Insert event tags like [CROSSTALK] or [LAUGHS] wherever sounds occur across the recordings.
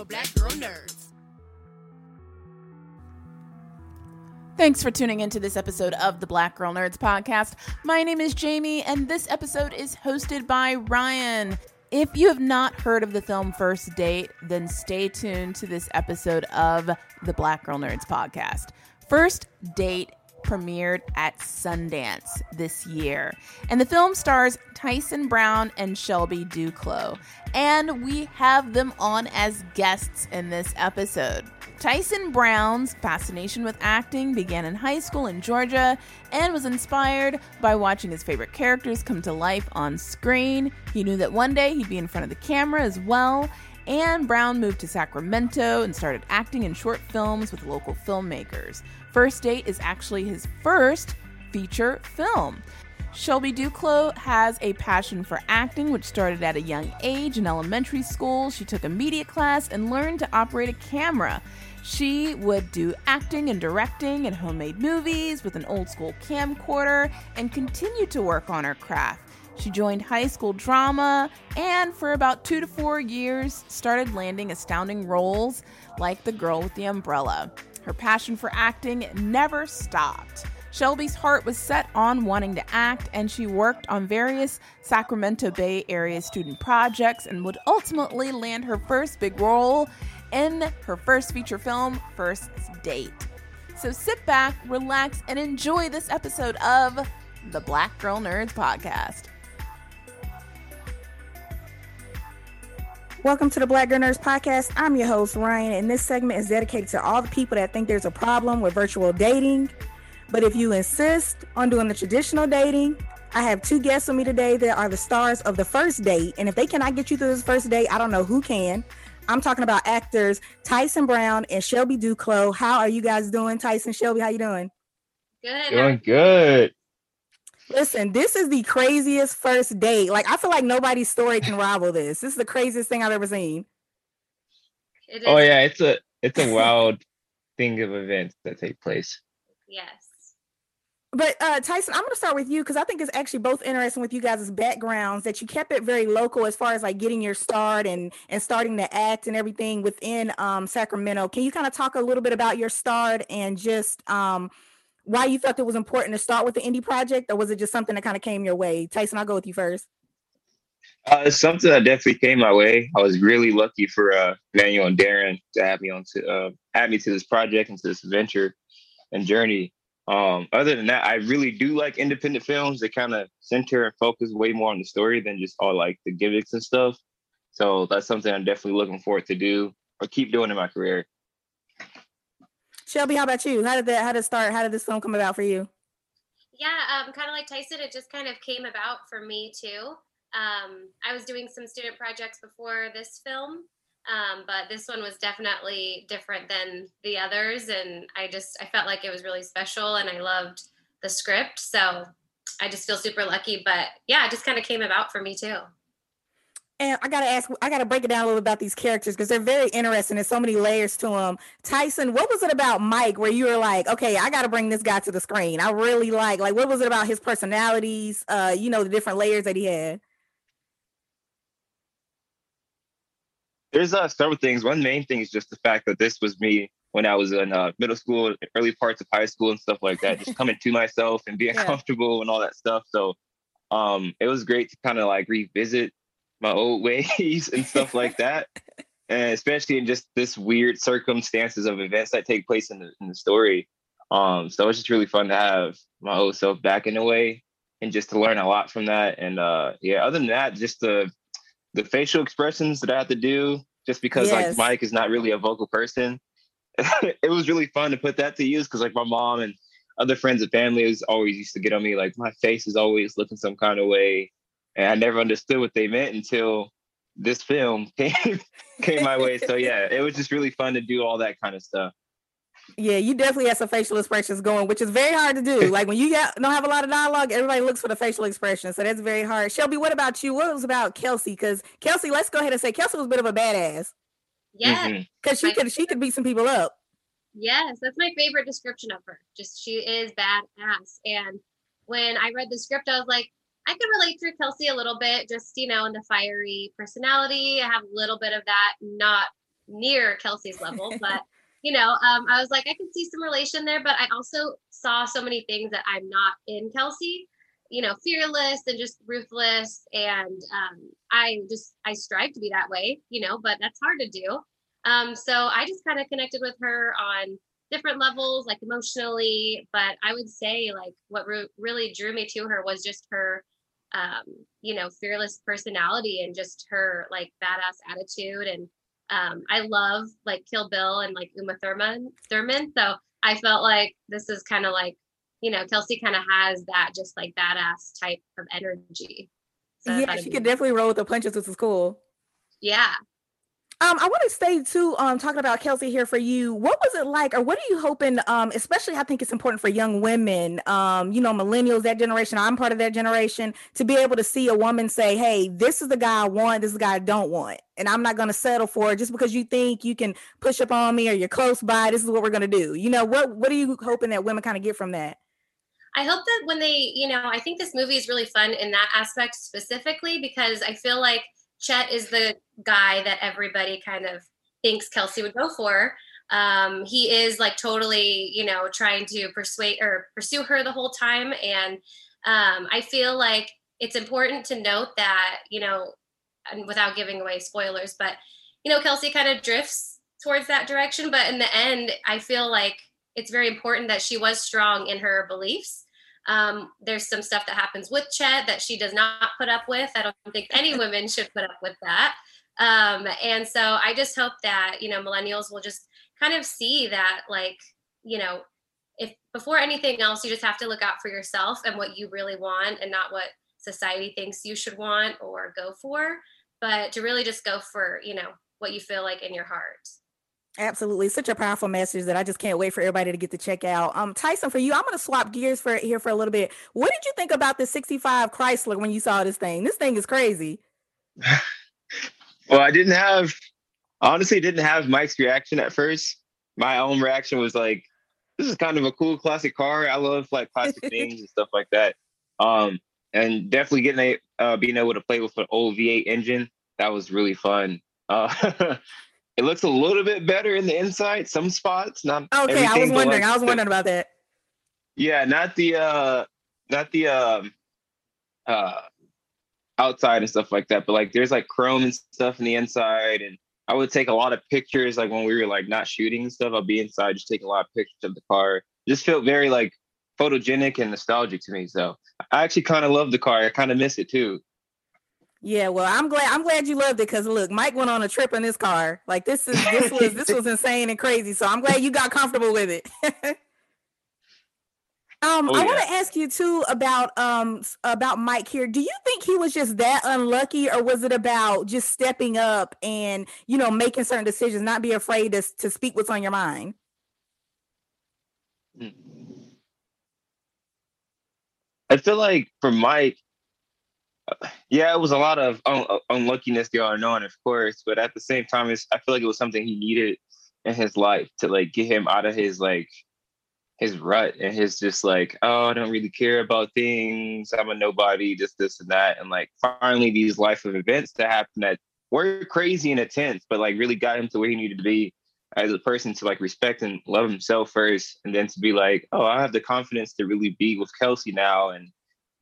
For black girl nerds. Thanks for tuning into this episode of the Black Girl Nerds podcast. My name is Jamie, and this episode is hosted by Ryan. If you have not heard of the film First Date, then stay tuned to this episode of the Black Girl Nerds podcast. First Date premiered at Sundance this year, and the film stars Tyson Brown and Shelby Duclos, and we have them on as guests in this episode. Tyson Brown's fascination with acting began in high school in Georgia and was inspired by watching his favorite characters come to life on screen. He knew that one day he'd be in front of the camera as well, and Brown moved to Sacramento and started acting in short films with local filmmakers. First Date is actually his first feature film. Shelby Duclos has a passion for acting, which started at a young age in elementary school. She took a media class and learned to operate a camera. She would do acting and directing in homemade movies with an old school camcorder and continued to work on her craft. She joined high school drama and, for about two to four years, started landing astounding roles like the girl with the umbrella. Her passion for acting never stopped. Shelby's heart was set on wanting to act, and she worked on various Sacramento Bay Area student projects and would ultimately land her first big role in her first feature film, First Date. So sit back, relax, and enjoy this episode of the Black Girl Nerds podcast. Welcome to the Black Girl Nerds Podcast. I'm your host, Ryan, and this segment is dedicated to all the people that think there's a problem with virtual dating. But if you insist on doing the traditional dating, I have two guests with me today that are the stars of the first date. And if they cannot get you through this first date, I don't know who can. I'm talking about actors Tyson Brown and Shelby Duclos. How are you guys doing? Tyson, Shelby, how you doing? Good. Doing good. Listen, this is the craziest first date. Like I feel like nobody's story can rival this. This is the craziest thing I've ever seen. It is. Oh yeah, it's a it's a wild thing of events that take place. Yes. But uh, Tyson, I'm going to start with you because I think it's actually both interesting with you guys' backgrounds that you kept it very local as far as like getting your start and and starting to act and everything within um, Sacramento. Can you kind of talk a little bit about your start and just um, why you felt it was important to start with the indie project, or was it just something that kind of came your way? Tyson, I'll go with you first. Uh, it's something that definitely came my way. I was really lucky for uh, Manuel and Darren to have me on to uh, add me to this project and to this adventure and journey. Um, other than that, I really do like independent films that kind of center and focus way more on the story than just all like the gimmicks and stuff. So that's something I'm definitely looking forward to do or keep doing in my career. Shelby, how about you? How did that? How did it start? How did this film come about for you? Yeah, um, kind of like Tyson, it just kind of came about for me too. Um, I was doing some student projects before this film, um, but this one was definitely different than the others, and I just I felt like it was really special, and I loved the script, so I just feel super lucky. But yeah, it just kind of came about for me too. And I gotta ask, I gotta break it down a little about these characters because they're very interesting. There's so many layers to them. Tyson, what was it about Mike where you were like, okay, I gotta bring this guy to the screen? I really like, like, what was it about his personalities? Uh, you know, the different layers that he had. There's uh, several things. One main thing is just the fact that this was me when I was in uh, middle school, early parts of high school, and stuff like that. Just coming to myself and being [LAUGHS] Yeah. comfortable and all that stuff. So um, it was great to kind of like revisit my old [LAUGHS] ways and stuff like that. [LAUGHS] And especially in just this weird circumstances of events that take place in the in the story. Um, so it's just really fun to have my old self back in a way and just to learn a lot from that. And uh, yeah, other than that, just the the facial expressions that I have to do, just because Yes. like Mike is not really a vocal person. [LAUGHS] it was really fun to put that to use because like my mom and other friends and family was always used to get on me like my face is always looking some kind of way, and I never understood what they meant until this film [LAUGHS] came came my way. So yeah, it was just really fun to do all that kind of stuff. Yeah, you definitely have some facial expressions going, which is very hard to do. [LAUGHS] like when you got, don't have a lot of dialogue, everybody looks for the facial expression. So that's very hard. Shelby, what about you? What was about Kelsey? Because Kelsey, let's go ahead and say Kelsey was a bit of a badass. Yeah, because mm-hmm. she could she could beat some people up. Yes, that's my favorite description of her. Just she is badass. And when I read the script, I was like, I can relate to Kelsey a little bit, just you know, in the fiery personality. I have a little bit of that, not near Kelsey's level, [LAUGHS] but you know, um, I was like, I can see some relation there, but I also saw so many things that I'm not in Kelsey. You know, fearless and just ruthless, and um, I just I strive to be that way. You know, but that's hard to do. Um, so I just kind of connected with her on different levels, like emotionally. But I would say, like, what re- really drew me to her was just her, um, you know, fearless personality and just her like badass attitude. And um, I love like Kill Bill and like Uma Thurman. Thurman. So I felt like this is kind of like, you know, Kelsey kind of has that just like badass type of energy. So yeah, she could definitely roll with the punches, which is cool. Yeah, um, I want to stay too, um, talking about Kelsey here for you. What was it like, or what are you hoping? Um, especially, I think it's important for young women, um, you know, millennials, that generation. I'm part of that generation to be able to see a woman say, "Hey, this is the guy I want. This is the guy I don't want, and I'm not going to settle for it just because you think you can push up on me or you're close by. This is what we're going to do." You know, what what are you hoping that women kind of get from that? I hope that when they, you know, I think this movie is really fun in that aspect specifically because I feel like Chet is the guy that everybody kind of thinks Kelsey would go for. Um, he is like totally, you know, trying to persuade or pursue her the whole time. And um, I feel like it's important to note that, you know, and without giving away spoilers, but, you know, Kelsey kind of drifts towards that direction. But in the end, I feel like it's very important that she was strong in her beliefs um, there's some stuff that happens with Chet that she does not put up with. I don't think any women should put up with that. Um, and so I just hope that, you know, millennials will just kind of see that, like, you know, if before anything else, you just have to look out for yourself and what you really want and not what society thinks you should want or go for, but to really just go for, you know, what you feel like in your heart. Absolutely, such a powerful message that I just can't wait for everybody to get to check out. Um, Tyson, for you, I'm going to swap gears for here for a little bit. What did you think about the '65 Chrysler when you saw this thing? This thing is crazy. [LAUGHS] well, I didn't have, honestly, didn't have Mike's reaction at first. My own reaction was like, "This is kind of a cool classic car. I love like classic [LAUGHS] things and stuff like that." Um, and definitely getting a uh, being able to play with an old V8 engine that was really fun. Uh, [LAUGHS] It looks a little bit better in the inside, some spots. Not okay. I was wondering. Like I was wondering about that. Yeah, not the uh not the um uh outside and stuff like that, but like there's like chrome and stuff in the inside and I would take a lot of pictures like when we were like not shooting and stuff. I'll be inside just taking a lot of pictures of the car. Just felt very like photogenic and nostalgic to me. So I actually kind of love the car. I kind of miss it too. Yeah, well, I'm glad I'm glad you loved it because look, Mike went on a trip in this car. Like this is this [LAUGHS] was this was insane and crazy. So I'm glad you got comfortable with it. [LAUGHS] um, oh, I yeah. want to ask you too about um about Mike here. Do you think he was just that unlucky, or was it about just stepping up and you know making certain decisions, not be afraid to to speak what's on your mind? Hmm. I feel like for Mike, yeah, it was a lot of un- uh, unluckiness the unknown, of course, but at the same time, it's, I feel like it was something he needed in his life to like get him out of his like his rut and his just like, oh, I don't really care about things. I'm a nobody, just this and that. And like finally these life of events that happened that were crazy and intense, but like really got him to where he needed to be as a person to like respect and love himself first. And then to be like, oh, I have the confidence to really be with Kelsey now and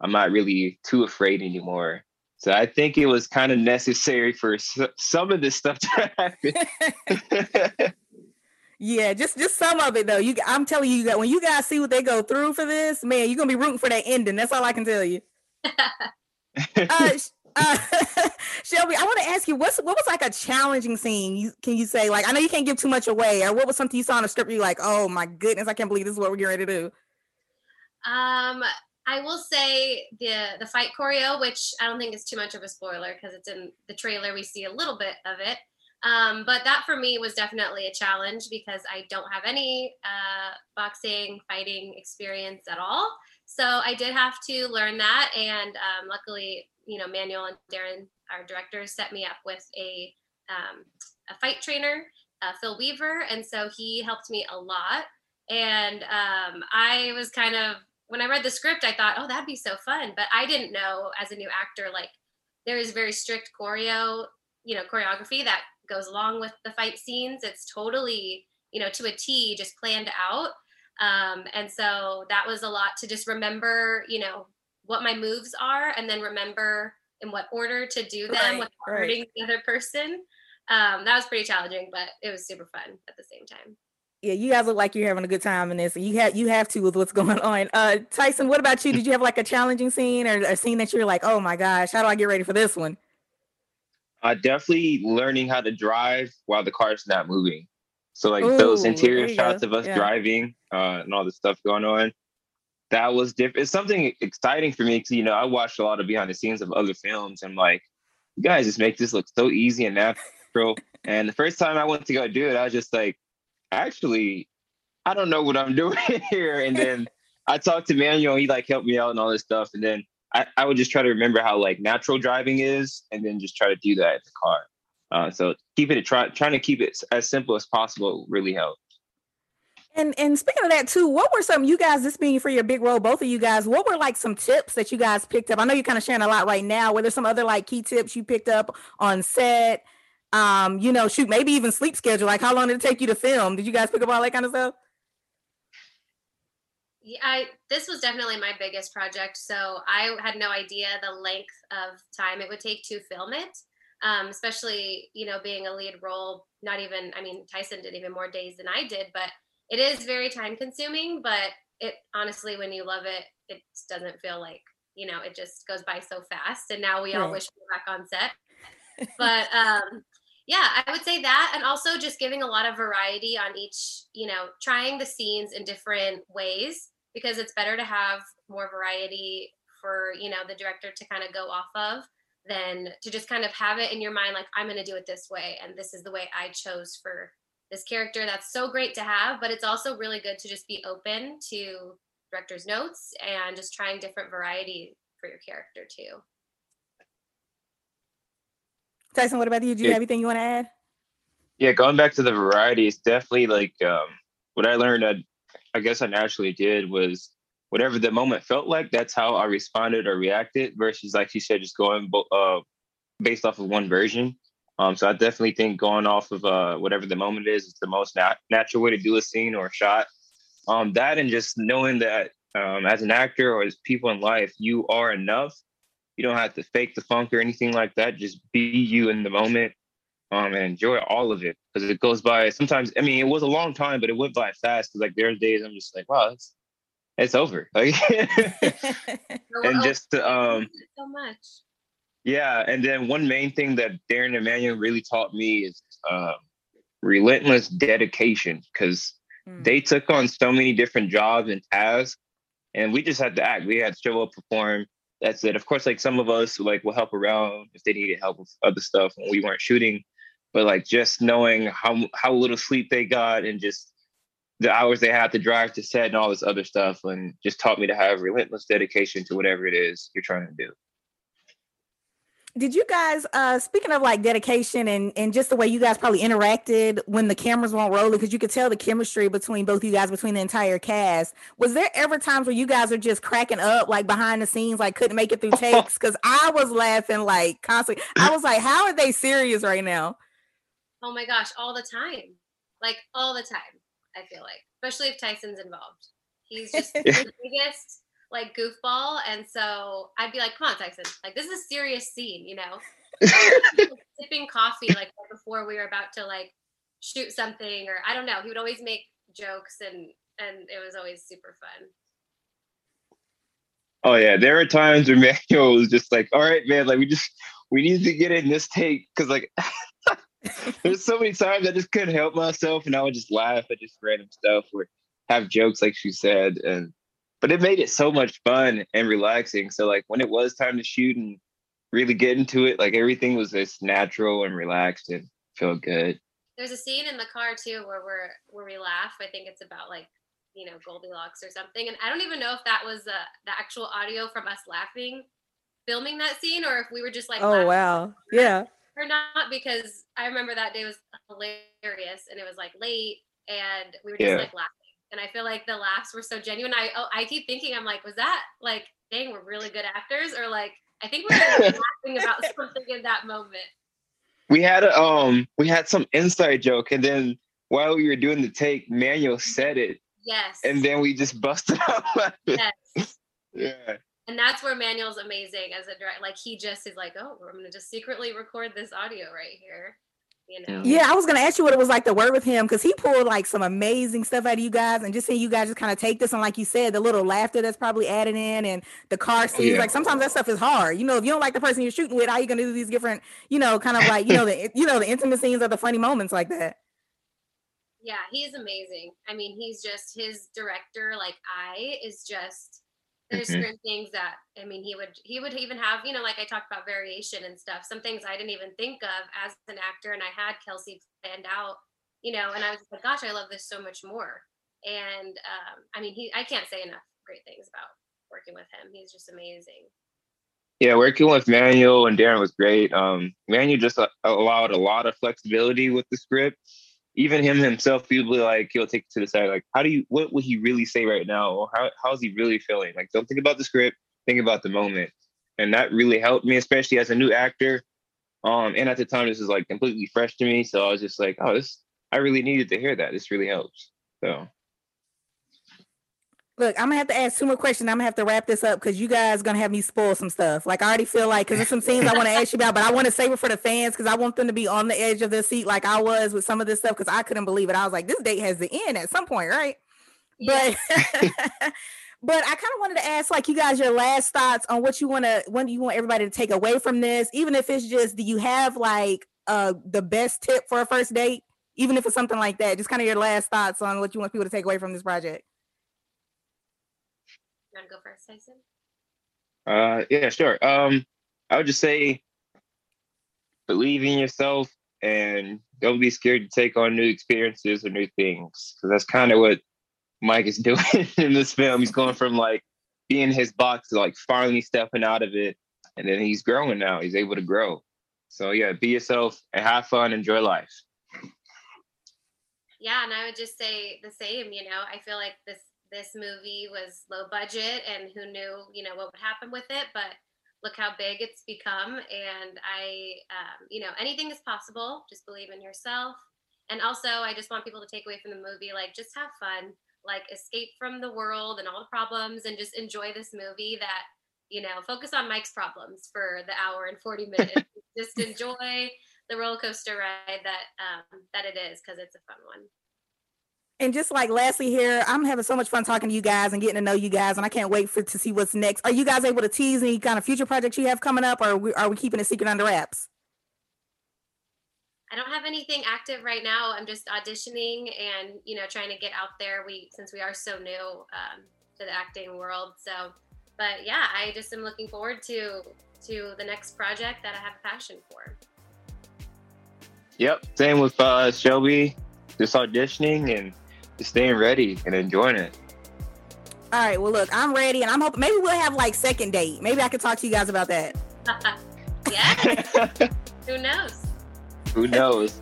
I'm not really too afraid anymore. So I think it was kind of necessary for some of this stuff to [LAUGHS] happen. [LAUGHS] yeah, just just some of it though. You, I'm telling you that when you guys see what they go through for this, man, you're gonna be rooting for that ending. That's all I can tell you. [LAUGHS] uh, uh, Shelby, I want to ask you, what's what was like a challenging scene? You can you say like I know you can't give too much away, or what was something you saw in the script? You're like, oh my goodness, I can't believe this is what we're getting ready to do. Um, I will say the the fight choreo, which I don't think is too much of a spoiler because it's in the trailer. We see a little bit of it. Um, but that for me was definitely a challenge because I don't have any uh, boxing fighting experience at all. So I did have to learn that, and um, luckily, you know, Manuel and Darren, our directors, set me up with a um, a fight trainer, uh, Phil Weaver, and so he helped me a lot. And um, I was kind of when I read the script, I thought, oh, that'd be so fun, but I didn't know as a new actor like there is very strict choreo, you know, choreography that goes along with the fight scenes. It's totally, you know, to a T, just planned out. Um, and so that was a lot to just remember, you know, what my moves are and then remember in what order to do them right, without right. hurting the other person. Um, that was pretty challenging, but it was super fun at the same time. Yeah, you guys look like you're having a good time in this. You have you have to with what's going on. Uh, Tyson, what about you? Did you have like a challenging scene or a scene that you're like, oh my gosh, how do I get ready for this one? Uh, definitely learning how to drive while the car's not moving. So like Ooh, those interior shots go. of us yeah. driving uh, and all the stuff going on, that was different. It's something exciting for me because you know I watched a lot of behind the scenes of other films and like, you guys just make this look so easy and natural. and the first time I went to go do it, I was just like, actually, I don't know what I'm [LAUGHS] doing here. And then I talked to Manuel, he like helped me out and all this stuff. And then I, I would just try to remember how like natural driving is and then just try to do that in the car. Uh, so keeping it try, trying to keep it as simple as possible really helps. And and speaking of that too, what were some you guys? This being for your big role, both of you guys. What were like some tips that you guys picked up? I know you're kind of sharing a lot right now. Were there some other like key tips you picked up on set? Um, you know, shoot, maybe even sleep schedule. Like, how long did it take you to film? Did you guys pick up all that kind of stuff? Yeah, I this was definitely my biggest project. So I had no idea the length of time it would take to film it um, especially you know being a lead role. Not even I mean Tyson did even more days than I did, but it is very time consuming. But it honestly, when you love it, it doesn't feel like you know it just goes by so fast. And now we all wish we were back on set. [LAUGHS] but um, yeah, I would say that, and also just giving a lot of variety on each. You know, trying the scenes in different ways because it's better to have more variety for you know the director to kind of go off of than to just kind of have it in your mind like i'm going to do it this way and this is the way i chose for this character that's so great to have but it's also really good to just be open to director's notes and just trying different variety for your character too tyson what about you do you yeah. have anything you want to add yeah going back to the variety it's definitely like um, what i learned I, I guess i naturally did was whatever the moment felt like, that's how I responded or reacted versus like you said, just going uh, based off of one version. Um, so I definitely think going off of uh, whatever the moment is, is the most nat- natural way to do a scene or a shot. Um, that and just knowing that um, as an actor or as people in life, you are enough. You don't have to fake the funk or anything like that. Just be you in the moment um, and enjoy all of it because it goes by. Sometimes, I mean, it was a long time, but it went by fast. Because like there are days I'm just like, wow, it's it's over. [LAUGHS] Like, [LAUGHS] and just um, so much. Yeah, and then one main thing that Darren and Manuel really taught me is uh, relentless dedication because mm. they took on so many different jobs and tasks, and we just had to act. We had to show up, perform. That's it. Of course, like some of us like will help around if they needed help with other stuff when we weren't shooting, but like just knowing how how little sleep they got and just the hours they had to drive to set and all this other stuff and just taught me to have relentless dedication to whatever it is you're trying to do did you guys uh speaking of like dedication and and just the way you guys probably interacted when the cameras weren't rolling because you could tell the chemistry between both you guys between the entire cast. Was there ever times where you guys are just cracking up like behind the scenes like couldn't make it through takes? [LAUGHS] Because i was laughing like constantly. I was like how are they serious right now? Oh my gosh all the time. Like all the time I feel like, especially if Tyson's involved. He's just [LAUGHS] the biggest like goofball, and so I'd be like, "Come on, Tyson! Like this is a serious scene, you know." [LAUGHS] sipping coffee like before we were about to like shoot something, or I don't know. He would always make jokes, and and it was always super fun. Oh yeah, there are times where [LAUGHS] Manuel was just like, "All right, man, like we just we need to get in this take because like [LAUGHS] there's so many times I just couldn't help myself and I would just laugh at just random stuff or have jokes like she said and but it made it so much fun and relaxing. So like when it was time to shoot and really get into it, like everything was just natural and relaxed and felt good. There's a scene in the car too where we're where we laugh. I think it's about like you know Goldilocks or something, and I don't even know if that was uh, the actual audio from us laughing, filming that scene, or if we were just like, oh wow, yeah, or not because I remember that day was hilarious and it was like late and we were just yeah. like laughing. And I feel like the laughs were so genuine. I oh, I keep thinking I'm like, was that like, dang, we're really good actors, or like I think we are [LAUGHS] laughing about something in that moment. We had a um we had some inside joke and then while we were doing the take manuel said it. Yes. And then we just busted [LAUGHS] out yes. yeah. And that's where manuel's amazing as a director like he just is like oh i'm gonna just secretly record this audio right here you know? Yeah, I was gonna ask you what it was like to work with him because he pulled like some amazing stuff out of you guys, and just seeing you guys just kind of take this and like you said, the little laughter that's probably added in, and the car oh, scenes. Yeah. Like sometimes that stuff is hard. You know, if you don't like the person you're shooting with, how you gonna do these different, you know, kind of like you know the you know the intimate scenes or the funny moments like that. Yeah, he's amazing. I mean, he's just his director like eye is just there's mm-hmm. certain things that I mean he would he would even have you know like I talked about variation and stuff some things I didn't even think of as an actor and I had Kelsey planned out you know and I was like gosh I love this so much more and um, I mean he I can't say enough great things about working with him he's just amazing yeah working with Manuel and Darren was great um, Manuel just uh, allowed a lot of flexibility with the script even him himself, be like, he'll take it to the side, like, how do you, what would he really say right now? Or how, how's he really feeling? Like, don't think about the script, think about the moment. And that really helped me, especially as a new actor. Um, and at the time, this is like completely fresh to me. So I was just like, oh, this, I really needed to hear that. This really helps. So Look, I'm gonna have to ask two more questions. I'm gonna have to wrap this up because you guys gonna have me spoil some stuff. Like I already feel like because there's some scenes I want to ask you about, but I want to save it for the fans because I want them to be on the edge of their seat like I was with some of this stuff because I couldn't believe it. I was like, this date has to end at some point, right? Yeah. But [LAUGHS] but I kind of wanted to ask like you guys your last thoughts on what you want to when do you want everybody to take away from this, even if it's just do you have like uh the best tip for a first date, even if it's something like that, just kind of your last thoughts on what you want people to take away from this project want to go first, Tyson? Uh, yeah, sure. Um, I would just say believe in yourself and don't be scared to take on new experiences or new things because that's kind of what Mike is [LAUGHS] doing in this film. He's going from like being his box to like finally stepping out of it, and then he's growing now. He's able to grow. So yeah, be yourself and have fun, enjoy life. Yeah, and I would just say the same. You know, I feel like this this movie was low budget and who knew you know what would happen with it but look how big it's become. And i um, you know anything is possible. Just believe in yourself. And also i just want people to take away from the movie like just have fun like escape from the world and all the problems and just enjoy this movie that you know focus on mike's problems for the hour and 40 [LAUGHS] minutes. Just enjoy the roller coaster ride that um, that it is because it's a fun one and just like lastly here, I'm having so much fun talking to you guys and getting to know you guys, and I can't wait for to see what's next. Are you guys able to tease any kind of future projects you have coming up, or are we, are we keeping it secret under wraps? I don't have anything active right now. I'm just auditioning and you know trying to get out there. We since we are so new um, to the acting world, so but yeah, I just am looking forward to to the next project that I have a passion for. Yep, same with uh, Shelby. Just auditioning and just staying ready and enjoying it. All right. Well, look, I'm ready, and I'm hoping maybe we'll have like second date. Maybe I could talk to you guys about that. [LAUGHS] yeah. [LAUGHS] Who knows? Who knows?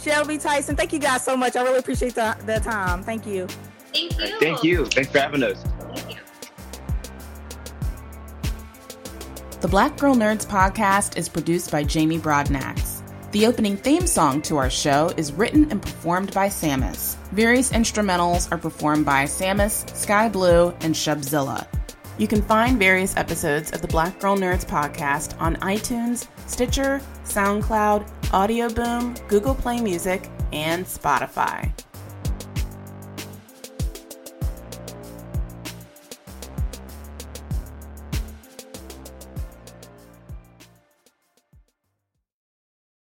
Shelby Tyson, thank you guys so much. I really appreciate the, the time. Thank you. Thank you. Thank you. Thanks for having us. Thank you. The Black Girl Nerds podcast is produced by Jamie Broadnax. The opening theme song to our show is written and performed by Sammus. Various instrumentals are performed by Sammus, Sky Blue, and Shubzilla. You can find various episodes of the Black Girl Nerds podcast on iTunes, Stitcher, SoundCloud, Audio Boom, Google Play Music, and Spotify.